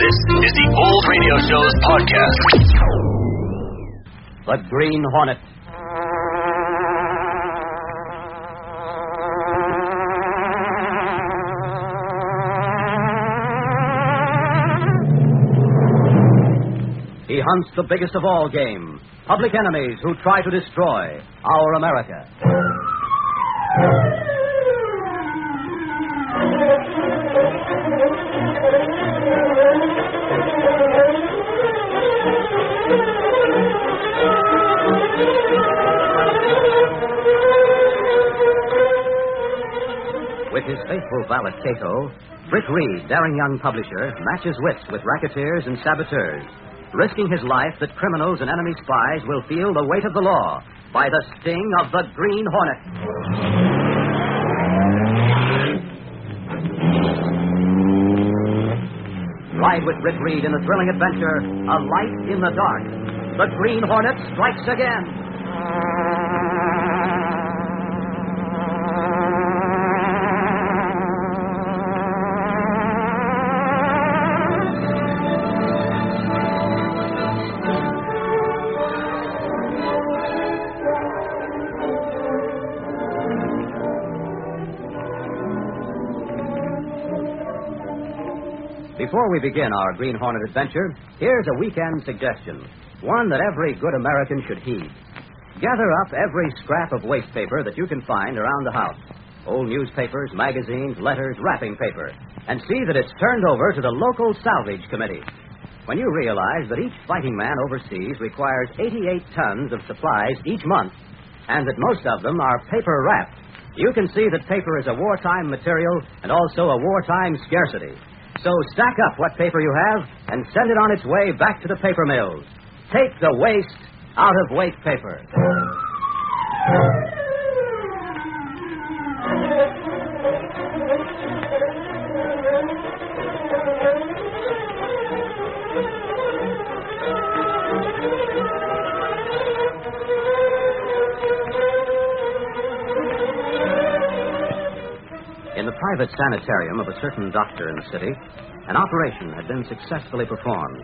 This is the Old Radio Show's podcast. The Green Hornet. He hunts the biggest of all game public enemies who try to destroy our America. Faithful valet Cato, Britt Reid, daring young publisher, matches wits with racketeers and saboteurs, risking his life that criminals and enemy spies will feel the weight of the law by the sting of the Green Hornet. Ride with Britt Reid in the thrilling adventure, A Light in the Dark. The Green Hornet strikes again. Before we begin our Green Hornet adventure, here's a weekend suggestion. One that every good American should heed. Gather up every scrap of waste paper that you can find around the house old newspapers, magazines, letters, wrapping paper and see that it's turned over to the local salvage committee. When you realize that each fighting man overseas requires 88 tons of supplies each month, and that most of them are paper wrapped, you can see that paper is a wartime material and also a wartime scarcity. So stack up what paper you have and send it on its way back to the paper mills. Take the waste out of waste paper. Private sanitarium of a certain doctor in the city, an operation had been successfully performed.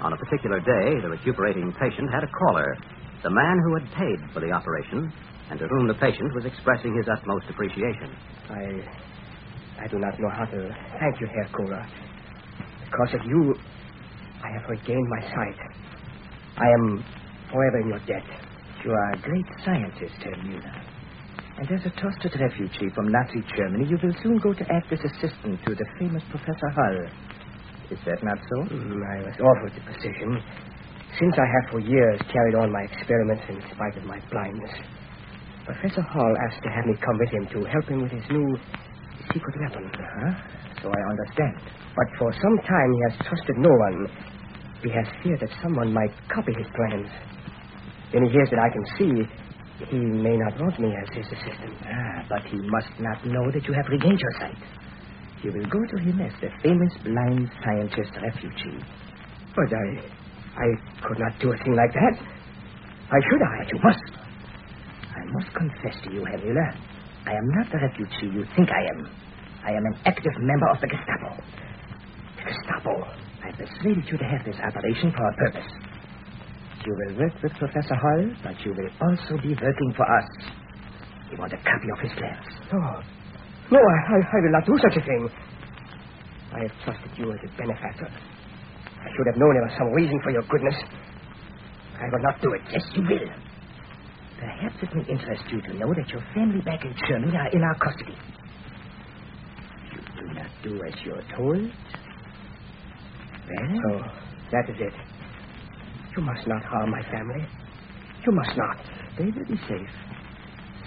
On a particular day, the recuperating patient had a caller, the man who had paid for the operation, and to whom the patient was expressing his utmost appreciation. I. I do not know how to thank you, Herr Kohler. Because of you, I have regained my sight. I am forever in your debt. You are a great scientist, Herr Mueller. And as a trusted refugee from Nazi Germany, you will soon go to act as assistant to the famous Professor Hull. Is that not so? Mm, I was offered the position since I have for years carried on my experiments in spite of my blindness. Professor Hall asked to have me come with him to help him with his new secret weapon. Uh-huh. So I understand. But for some time he has trusted no one. He has feared that someone might copy his plans. When he hears that I can see, he may not want me as his assistant. Ah, but he must not know that you have regained your sight. You will go to him as the famous blind scientist refugee. But I. I could not do a thing like that. Why should I? You must. I must confess to you, Herr Mueller. I am not the refugee you think I am. I am an active member of the Gestapo. The Gestapo? I persuaded you to have this operation for a purpose. You will work with Professor Hull, but you will also be working for us. We want a copy of his plans. Oh. No. No, I, I, will not do such a thing. I have trusted you as a benefactor. I should have known there was some reason for your goodness. I will not do it. Yes, you will. Perhaps it may interest you to know that your family back in Germany are in our custody. You do not do as you're told. Well, So, that is it. You must not harm my family. You must not. they will be safe.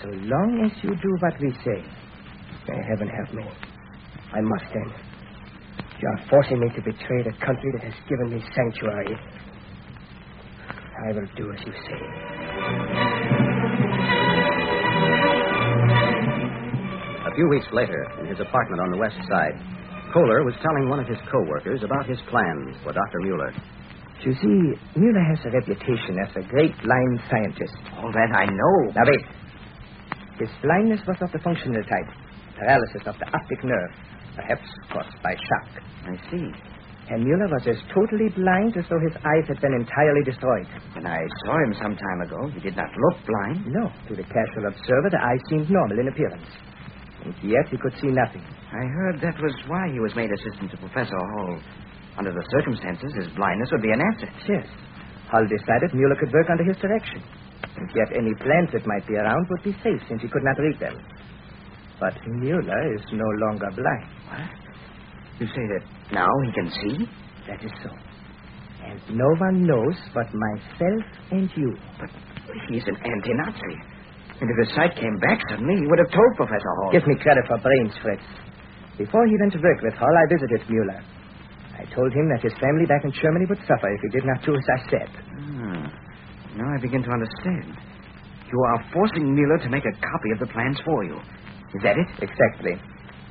So long as you do what we say. May heaven help me. I must then. You are forcing me to betray the country that has given me sanctuary. I will do as you say. A few weeks later, in his apartment on the west side, Kohler was telling one of his co-workers about his plans for Dr. Mueller. You see, Mueller has a reputation as a great blind scientist. All that I know. Now, wait. His blindness was of the functional type, paralysis of the optic nerve, perhaps caused by shock. I see. And Mueller was as totally blind as though his eyes had been entirely destroyed. When I saw him some time ago, he did not look blind. No, to the casual observer, the eyes seemed normal in appearance. And yet he could see nothing. I heard that was why he was made assistant to Professor Hall. Under the circumstances, his blindness would be an asset. Yes. Hull decided Mueller could work under his direction. And yet any plans that might be around would be safe since he could not read them. But Mueller is no longer blind. What? You say that now he can see? That is so. And no one knows but myself and you. But he's an anti-Nazi. And if his sight came back suddenly, he would have told Professor Hall. Give me credit for brains, Fritz. Before he went to work with Hall, I visited Mueller. I told him that his family back in Germany would suffer if he did not do as I said. Hmm. Now I begin to understand. You are forcing Mueller to make a copy of the plans for you. Is that it? Exactly.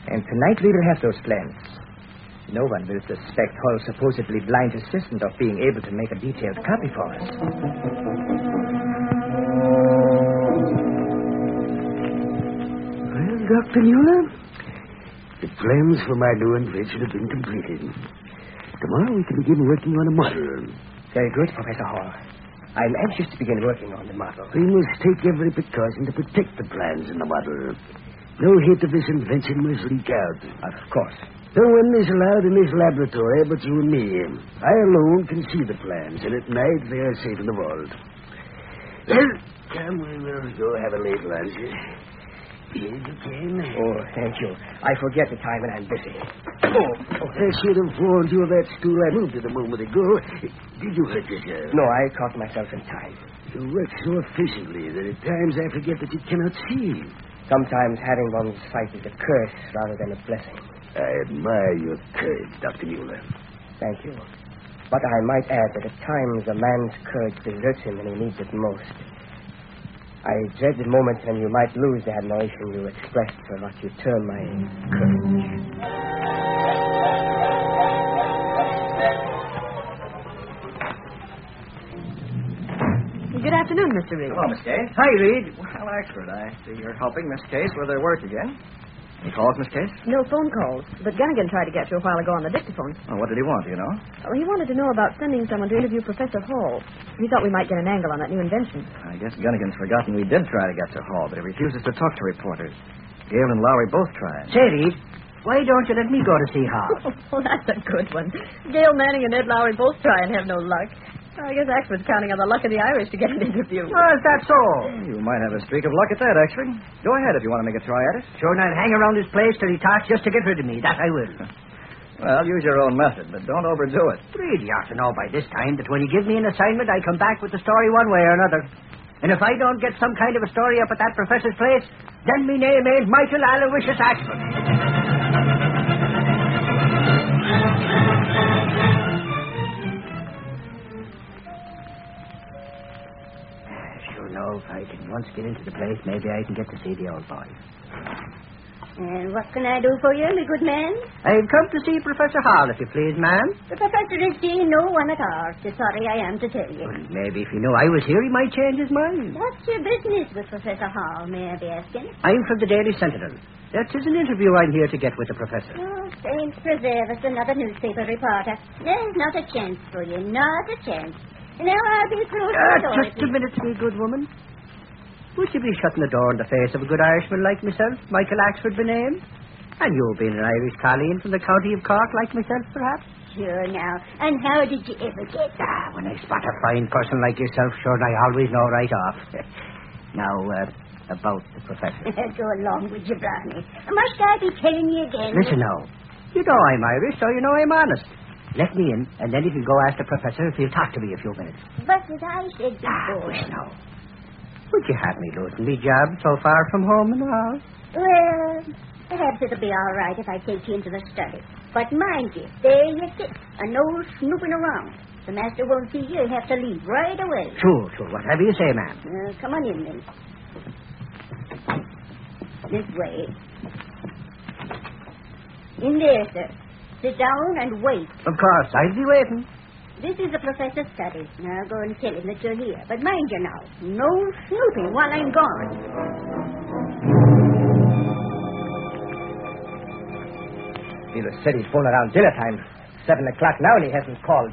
And tonight we will have those plans. No one will suspect Hall's supposedly blind assistant of being able to make a detailed copy for us. Well, Dr. Mueller, the plans for my new invention have been completed. Tomorrow we can begin working on a model. Very good, Professor Hall. I'm anxious to begin working on the model. We must take every precaution to protect the plans in the model. No hint of this invention must leak out. Of course. No one is allowed in this laboratory but you and me. I alone can see the plans, and at night they are safe in the vault. Well, come, we will go have a late lunch. You. Oh, thank you. I forget the time when I'm busy. Oh, I should have warned you of that stool I moved it a moment ago. Did you hurt yourself? No, I caught myself in time. You work so efficiently that at times I forget that you cannot see. Sometimes having one's sight is a curse rather than a blessing. I admire your courage, Dr. Mueller. Thank you. But I might add that at times a man's courage deserts him when he needs it most. I dread the moment when you might lose the admiration you expressed for what you term my courage. Good afternoon, Mr. Reid. Hello, Miss Case. Hi, Reid. Well, Axford, I see you're helping Miss Case with her work again. Any calls, Miss Case? No phone calls, but Gunnigan tried to get you a while ago on the dictaphone. Oh, what did he want, do you know? Well, he wanted to know about sending someone to interview Professor Hall. He thought we might get an angle on that new invention. I guess Gunnigan's forgotten we did try to get to Hall, but he refuses to talk to reporters. Gale and Lowry both tried. Say, Reid, why don't you let me go to see Hall? oh, that's a good one. Gail Manning and Ed Lowry both try and have no luck. I guess Axford's counting on the luck of the Irish to get an interview. Oh, is that so? You might have a streak of luck at that, Axford. Go ahead if you want to make a try at it. Sure, and I'll hang around his place till he talks just to get rid of me. That I will. Well, use your own method, but don't overdo it. Reid, you ought to know by this time that when you give me an assignment, I come back with the story one way or another. And if I don't get some kind of a story up at that professor's place, then me name ain't Michael Aloysius Axford. No, if I can once get into the place, maybe I can get to see the old boy. And what can I do for you, my good man? I've come to see Professor Hall, if you please, ma'am. The professor is seeing no one at all. So sorry I am to tell you. Well, maybe if he knew I was here, he might change his mind. What's your business with Professor Hall, may I be asking? I'm from the Daily Sentinel. That is an interview I'm here to get with the professor. Oh, saints preserve us, another newspaper reporter. There's not a chance for you, not a chance. Now I'll be through Uh, just a minute, me good woman. Would you be shutting the door in the face of a good Irishman like myself, Michael Axford by name? And you being an Irish colleen from the county of Cork like myself, perhaps? Sure now. And how did you ever get Ah, when I spot a fine person like yourself, sure, I always know right off. now, uh, about the professor. Go along with you, Brownie. Must I be telling you again? Listen now. You know I'm Irish, so you know I'm honest. Let me in, and then you can go ask the professor if he'll talk to me a few minutes. But as I said Ah, before... wish now. Would you have me losing me job so far from home and all? Well, perhaps it'll be all right if I take you into the study. But mind you, there you sit, and no snooping around. The master won't see you. You have to leave right away. Sure, sure. Whatever you say, ma'am. Uh, come on in, then. This way. In there, sir. Sit down and wait. Of course, I'll be waiting. This is the professor's study. Now go and tell him that you're here. But mind you now, no snooping while I'm gone. He was said he'd phone around dinner time. 7 o'clock now and he hasn't called.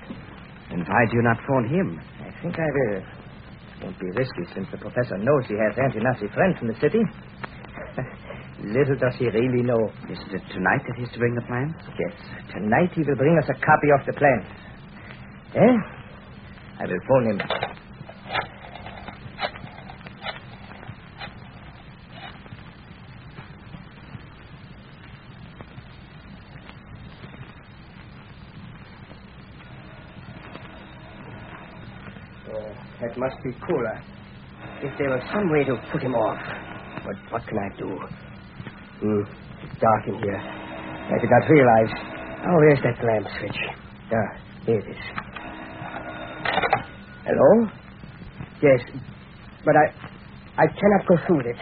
And why'd you not phone him? I think I will. It won't be risky since the professor knows he has anti-Nazi friends in the city. Little does he really know. Is it tonight that he's to bring the plans? Yes, tonight he will bring us a copy of the plans. Eh? I will phone him. Oh, that must be Kohler. If there was some way to put him off. But what can I do? Hmm, it's dark in here. I did not realize. Oh, where's that lamp switch? Ah, here it is. Hello? Yes, but I, I cannot go through it.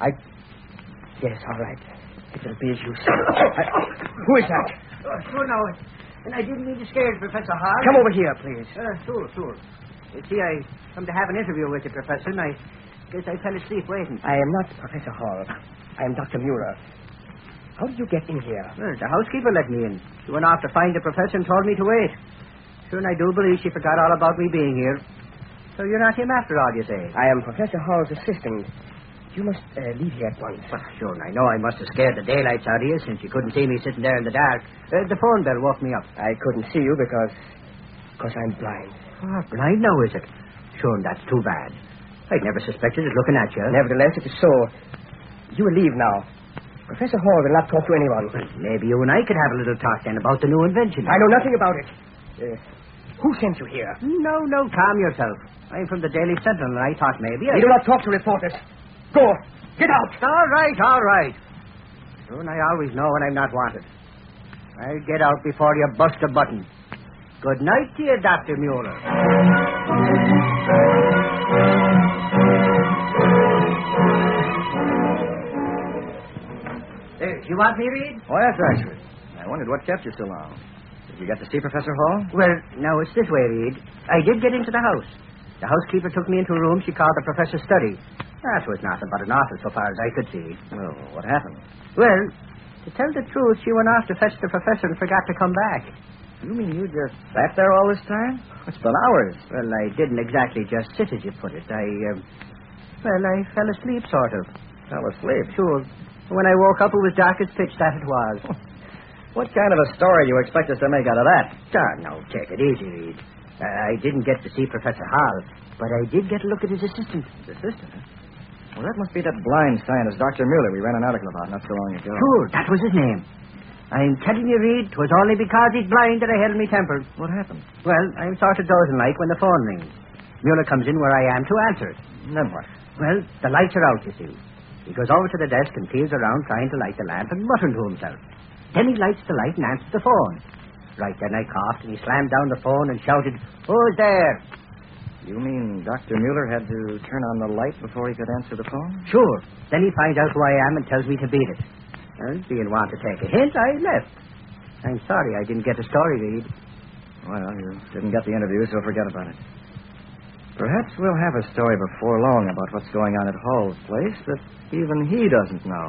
I. Yes, all right. It will be as you say. I- who is that? Oh, sure, now. And I didn't mean to scare you, Professor Hart. Come over here, please. Uh, sure, sure. You see, I come to have an interview with you, Professor, and I guess I fell asleep waiting. I am not Professor Hall. I am Dr. Mueller. How did you get in here? Well, the housekeeper let me in. She went off to find the professor and told me to wait. Sure, and I do believe she forgot all about me being here. So you're not him after all, you say? I am Professor Hall's assistant. You must uh, leave here at once. Well, sure, and I know I must have scared the daylights out of you since you couldn't see me sitting there in the dark. Uh, the phone bell woke me up. I couldn't see you because. because I'm blind. Ah, blind now, is it? Sure, that's too bad. I'd never suspected it looking at you. Nevertheless, it is so. You will leave now. Professor Hall will not talk to anyone. Well, maybe you and I could have a little talk then about the new invention. I know nothing about it. Uh, who sent you here? No, no, calm yourself. I'm from the Daily Sentinel, and I thought maybe... I... Do not talk to reporters. Go. Get out. All right, all right. Sure, and I always know when I'm not wanted. I'll get out before you bust a button. Good night to you, Dr. Mueller. You want me, Reid? Oh, yes, actually. I wondered what kept you so long. Did you get to see Professor Hall? Well, no, it's this way, Reid. I did get into the house. The housekeeper took me into a room she called the professor's study. That was nothing but an office so far as I could see. Well, what happened? Well, to tell the truth, she went off to fetch the professor and forgot to come back. You mean you just sat there all this time? It's been hours. Well, I didn't exactly just sit as you put it. I, uh, well, I fell asleep, sort of. Fell asleep. Sure. When I woke up, it was dark as pitch, that it was. What kind of a story do you expect us to make out of that? Ah, no, take it easy, Reid. Uh, I didn't get to see Professor Hall, but I did get a look at his assistant. His assistant? Well, that must be that blind scientist, Dr. Mueller, we ran an article about not so long ago. Sure, that was his name. I'm telling you, Reid, 'twas only because he's blind that I held me temper. What happened? Well, I'm sort of dozing like when the phone rings. Mueller comes in where I am to answer it. Then what? Well, the lights are out, you see. He goes over to the desk and feels around trying to light the lamp and muttering to himself. Then he lights the light and answers the phone. Right then I coughed and he slammed down the phone and shouted, Who's there? You mean Dr. Mueller had to turn on the light before he could answer the phone? Sure. Then he finds out who I am and tells me to beat it. And being want to take a hint, I left. I'm sorry I didn't get the story, Reid. Well, you didn't get the interview, so forget about it. Perhaps we'll have a story before long about what's going on at Hall's place that even he doesn't know.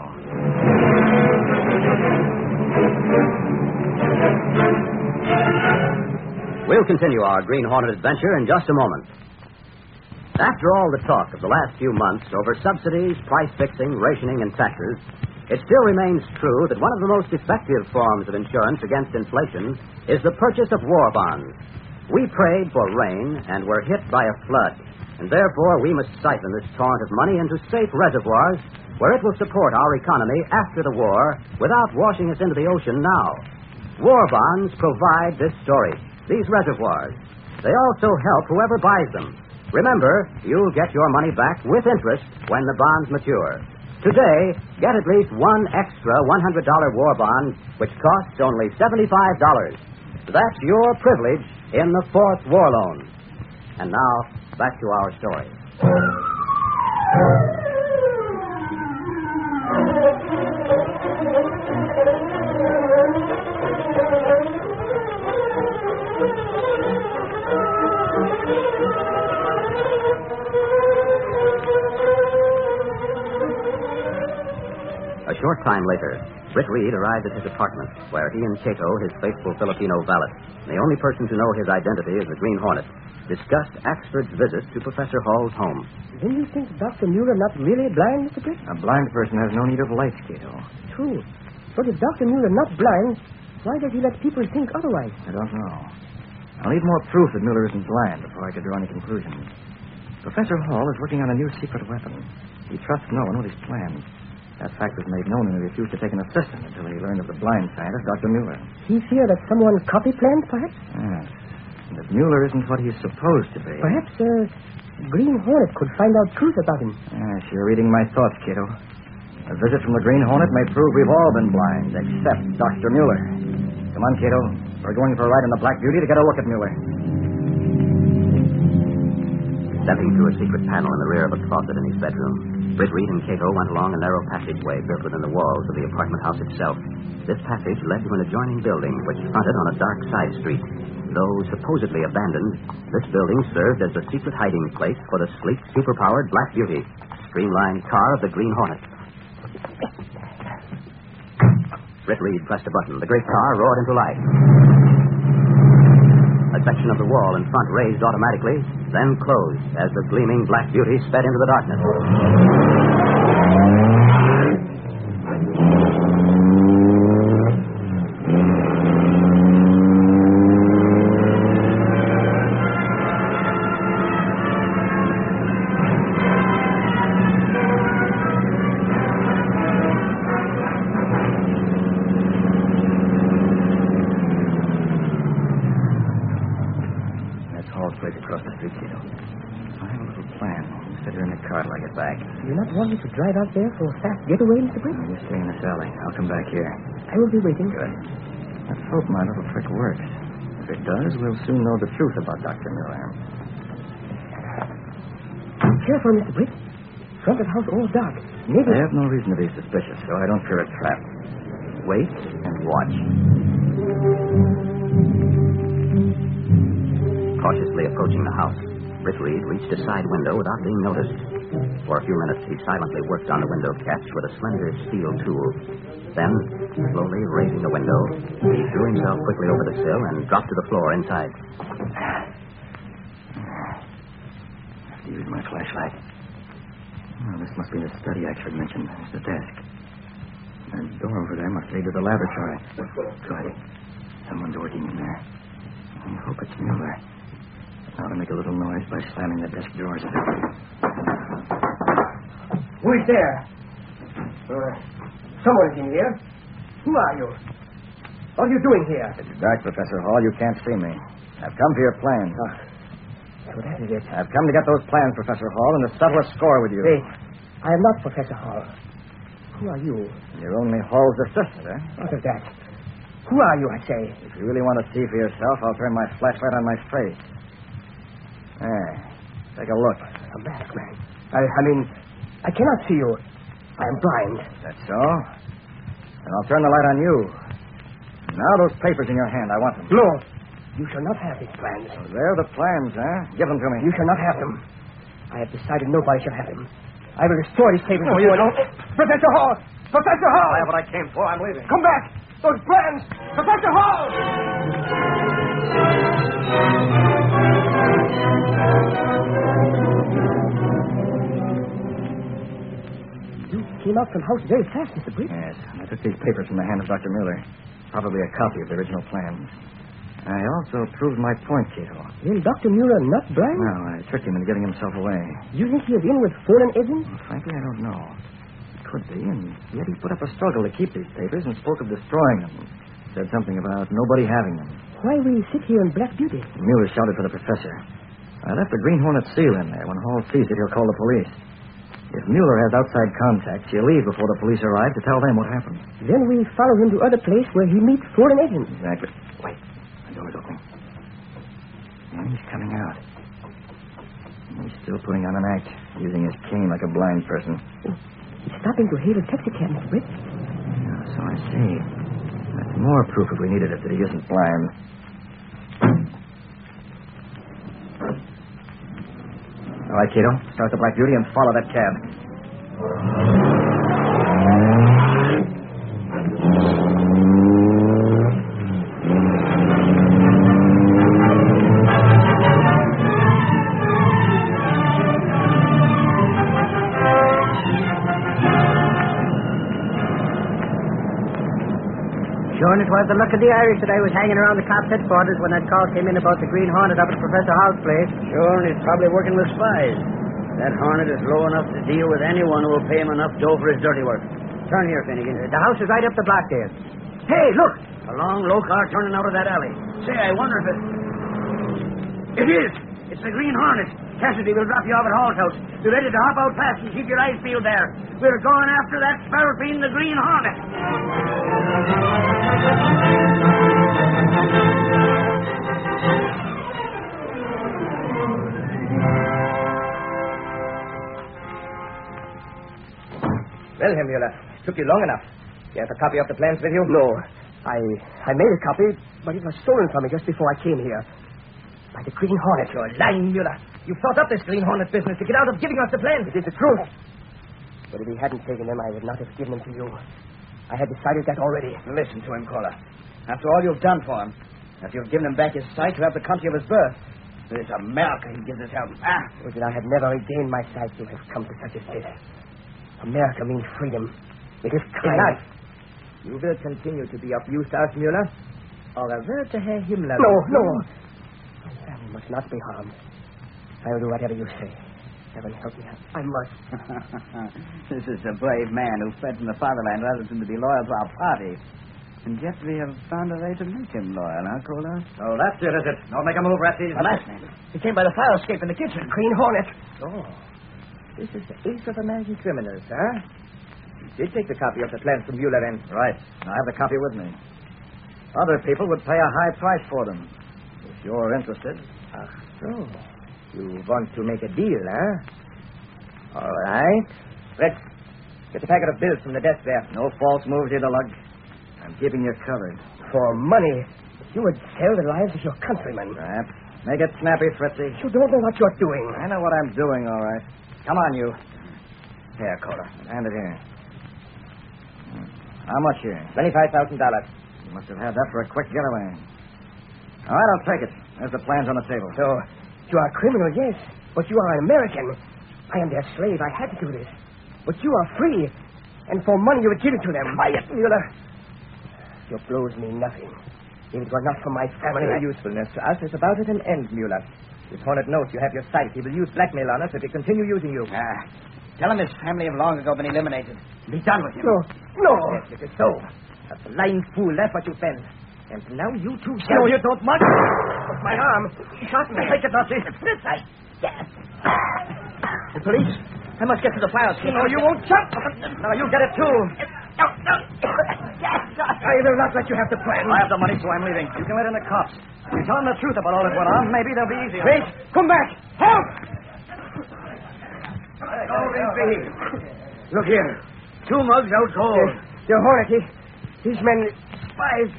We'll continue our Green Hornet adventure in just a moment. After all the talk of the last few months over subsidies, price fixing, rationing, and taxes, it still remains true that one of the most effective forms of insurance against inflation is the purchase of war bonds. We prayed for rain and were hit by a flood, and therefore we must siphon this torrent of money into safe reservoirs where it will support our economy after the war without washing us into the ocean now. War bonds provide this storage, these reservoirs. They also help whoever buys them. Remember, you'll get your money back with interest when the bonds mature. Today, get at least one extra $100 war bond, which costs only $75. That's your privilege in the fourth war loan. And now, back to our story. A short time later, Britt Reid arrived at his apartment, where he and Cato, his faithful Filipino valet, the only person to know his identity as the Green Hornet, discussed Axford's visit to Professor Hall's home. Then you think Dr. Mueller not really blind, Mr. Britt? A blind person has no need of light, Cato. True. But if Dr. Mueller not blind, why does he let people think otherwise? I don't know. I'll need more proof that Mueller isn't blind before I can draw any conclusions. Professor Hall is working on a new secret weapon. He trusts no one with his plans. That fact was made known and he refused to take an assistant until he learned of the blind scientist, Dr. Mueller. He fear that someone copy plans, perhaps? Yes. And that Mueller isn't what he's supposed to be. Perhaps, uh, Green Hornet could find out truth about him. Yes, you're reading my thoughts, Cato. A visit from the Green Hornet may prove we've all been blind, except Dr. Mueller. Come on, Cato. We're going for a ride in the Black Beauty to get a look at Mueller. Stepping through a secret panel in the rear of a closet in his bedroom, Britt Reid and Cato went along a narrow passageway built within the walls of the apartment house itself. This passage led to an adjoining building which fronted on a dark side street. Though supposedly abandoned, this building served as the secret hiding place for the sleek, superpowered Black Beauty, streamlined car of the Green Hornet. Britt Reid pressed a button. The great car roared into life. A section of the wall in front raised automatically, then closed as the gleaming Black Beauty sped into the darkness. Drive out there for a fast getaway, Mr. Britt? You stay in this alley. I'll come back here. I will be waiting. Good. Let's hope my little trick works. If it does, we'll soon know the truth about Dr. Mueller. Careful, Mr. Britt. Front of house all dark. Maybe. I have no reason to be suspicious, so I don't fear a trap. Wait and watch. Cautiously approaching the house, Britt Reid reached a side window without being noticed. For a few minutes, he silently worked on the window catch with a slender steel tool. Then, slowly raising the window, he threw himself quickly over the sill and dropped to the floor inside. I have to use my flashlight. Oh, this must be the study I Axford mentioned. It's the desk. That door over there must lead to the laboratory. Good. Someone's working in there. I hope it's. Now to make a little noise by slamming the desk drawers. Who is there? Uh, someone is in here. Who are you? What are you doing here? It's dark, Professor Hall. You can't see me. I've come for your plans. Ah, so that is it. I've come to get those plans, Professor Hall, and to settle a score with you. Wait. I am not Professor Hall. Who are you? You're only Hall's assistant, eh? What of that? Who are you, I say? If you really want to see for yourself, I'll turn my flashlight on my face. There. Take a look. A mask man. I, I mean, I cannot see you. I am blind. That's so? And I'll turn the light on you. Now those papers in your hand, I want them. No. You shall not have these plans. So they're the plans, huh? Give them to me. You shall not have them. I have decided nobody shall have them. I will destroy these papers. Oh, you before- don't? Professor Hall! Professor Hall! I have what I came for. I'm leaving. Come back! Those plans! Professor Hall! Came out from house very fast, Mr. Britt. Yes, I took these papers from the hand of Dr. Mueller. Probably a copy of the original plans. I also proved my point, Cato. Then Dr. Mueller not blind? No, I tricked him into giving himself away. Do you think he is in with foreign agents? Well, frankly, I don't know. It Could be, and yet he put up a struggle to keep these papers and spoke of destroying them. Said something about nobody having them. Why we sit here in Black Beauty? Mueller shouted for the professor. I left the Green Hornet seal in there. When Hall sees it, he'll call the police. If Mueller has outside contacts, he'll leave before the police arrive to tell them what happened. Then we follow him to other place where he meets foreign agents. Exactly. Wait. The door's opening. And he's coming out. He's still putting on an act, using his cane like a blind person. He's stopping to hail a taxi cab, Mr. Britt. Yeah, so I see. That's more proof if we needed it that he isn't blind. All right, Cato. Start the Black Beauty and follow that cab. Sure, and it was the luck of the Irish that I was hanging around the cops' headquarters when that call came in about the Green Hornet up at Professor Hall's place. Sure, and he's probably working with spies. That Hornet is low enough to deal with anyone who will pay him enough dough for his dirty work. Turn here, Finnegan. The house is right up the block there. Hey, look! A long, low car turning out of that alley. Say, I wonder if it... It is! It's the Green Hornet. Cassidy will drop you off at Hall's house. Be ready to hop out fast and keep your eyes peeled there. We're going after that spalpeen, the Green Hornet. Mueller, took you long enough. You have a copy of the plans with you? No. I I made a copy, but it was stolen from me just before I came here. By the Green Hornet. You're lying, Mueller. You thought up this Green Hornet business to get out of giving us the plans. It is the truth. But if he hadn't taken them, I would not have given them to you. I had decided that already. Listen to him, Kohler. After all you've done for him, after you've given him back his sight have the country of his birth, it's America he gives his help. Ah! Was that I had never regained my sight to have come to such a state. America means freedom. It is. Enough. You will continue to be of use to us, Mueller, or revert to Herr Himmler. No, no. My family must not be harmed. I will do whatever you say. Heaven help me. I must. this is a brave man who fled from the fatherland rather than to be loyal to our party. And yet we have found a way to make him loyal, huh, Kohler? Oh, that's it, is it? Don't make a move, Ratsy. The last name. He came by the fire escape in the kitchen. Green Hornet. Oh. This is the ace of American criminals, huh? You did take the copy of the plans from Mueller, then. Right. I have the copy with me. Other people would pay a high price for them. If you're interested. Ah, so. You want to make a deal, huh? All right. Let's get the packet of bills from the desk there. No false moves here, Lug. I'm keeping you covered. For money, you would sell the lives of your countrymen. Perhaps. Make it snappy, Fritzy. You don't know what you're doing. I know what I'm doing, all right. Come on, you. Here, Kohler. Hand it here. Hmm. How much here? $25,000. You must have had that for a quick getaway. All right, I'll take it. There's the plans on the table. So, you are a criminal, yes. But you are an American. I am their slave. I had to do this. But you are free. And for money, you would give it to them. Quiet, Mueller. Your blows mean nothing. If it were not for my family, Your usefulness to us is about at an end, Mueller. This Hornet knows you have your sight. He will use blackmail on us if we continue using you. Ah. Tell him his family have long ago been eliminated. Be done with him. No, no. Yes, it is so. That's a blind fool. That's what you've been. And now you too shall. No, you don't much. My arm. He Shot me. Take it, Dusty. Fritz, I... The police? I must get to the fire escape. No, you won't jump. Now you get it too. I will not let you have the plan. I have the money, so I'm leaving. You can let in the cops. If you tell them the truth about all that went on, maybe they'll be easier. Wait, come back. Help! Look here. Two mugs out cold. Your Hornet, these men, spies.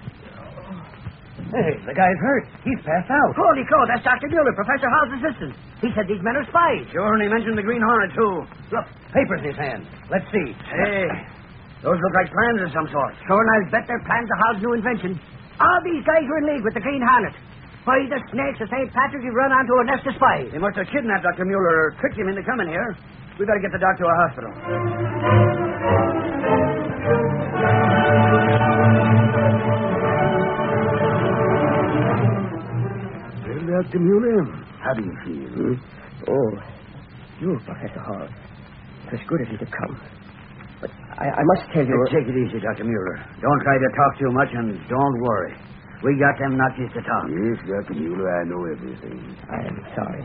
Hey, the guy's hurt. He's passed out. Holy crow, that's Dr. Mueller, Professor Hall's assistant. He said these men are spies. Sure, and he mentioned the Green Hornet, too. Look, papers in his hand. Let's see. Hey, those look like plans of some sort. Sure, and I'll bet they're plans of Hall's new invention. All these guys were in league with the Green Hornet. By the snakes of St. Patrick, you've run onto a nest of spies. They must have kidnapped Dr. Mueller or tricked him into coming here. We better get the doctor to a hospital. Well, Dr. Mueller, how do you feel? hmm? Oh, you, Professor Hall. It was good of you to come. But I, I must tell you... Take it easy, Dr. Mueller. Don't try to talk too much and don't worry. We got them nutties to talk. Yes, Dr. Mueller, I know everything. I am sorry.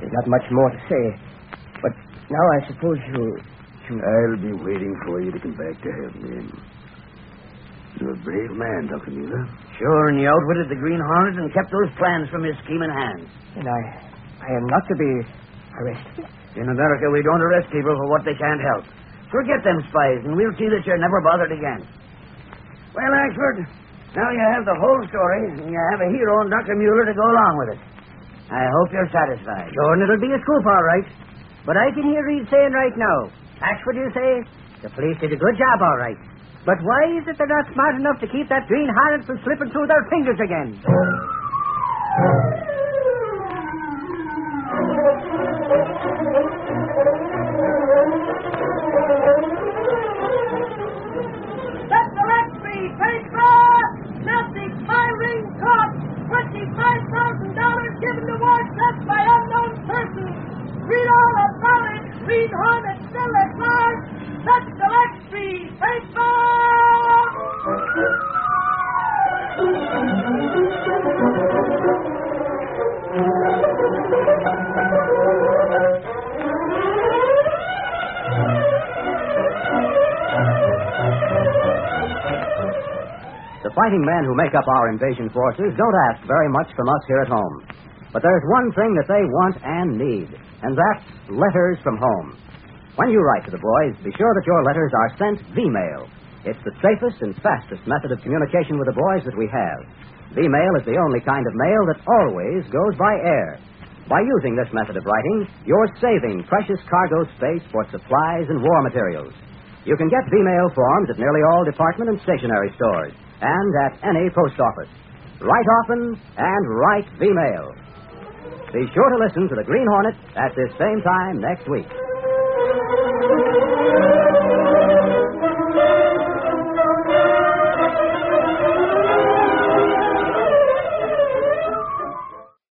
There's not much more to say. But now I suppose you... you... I'll be waiting for you to come back to help me. You're a brave man, Dr. Mueller. Sure, and you outwitted the Green Hornet and kept those plans from his scheming hands. And I... I am not to be arrested. In America, we don't arrest people for what they can't help. Forget them spies, and we'll see that you're never bothered again. Well, Axford, now you have the whole story, and you have a hero in Dr. Mueller to go along with it. I hope you're satisfied. Sure, and it'll be a scoop, all right. But I can hear Reid saying right now, Axford, you say, the police did a good job, all right. But why is it they're not smart enough to keep that green hornet from slipping through their fingers again? Fighting men who make up our invasion forces don't ask very much from us here at home. But there's one thing that they want and need, and that's letters from home. When you write to the boys, be sure that your letters are sent V-mail. It's the safest and fastest method of communication with the boys that we have. V-mail is the only kind of mail that always goes by air. By using this method of writing, you're saving precious cargo space for supplies and war materials. You can get V-mail forms at nearly all department and stationery stores and at any post office. Write often and write V-mail. Be sure to listen to the Green Hornet at this same time next week.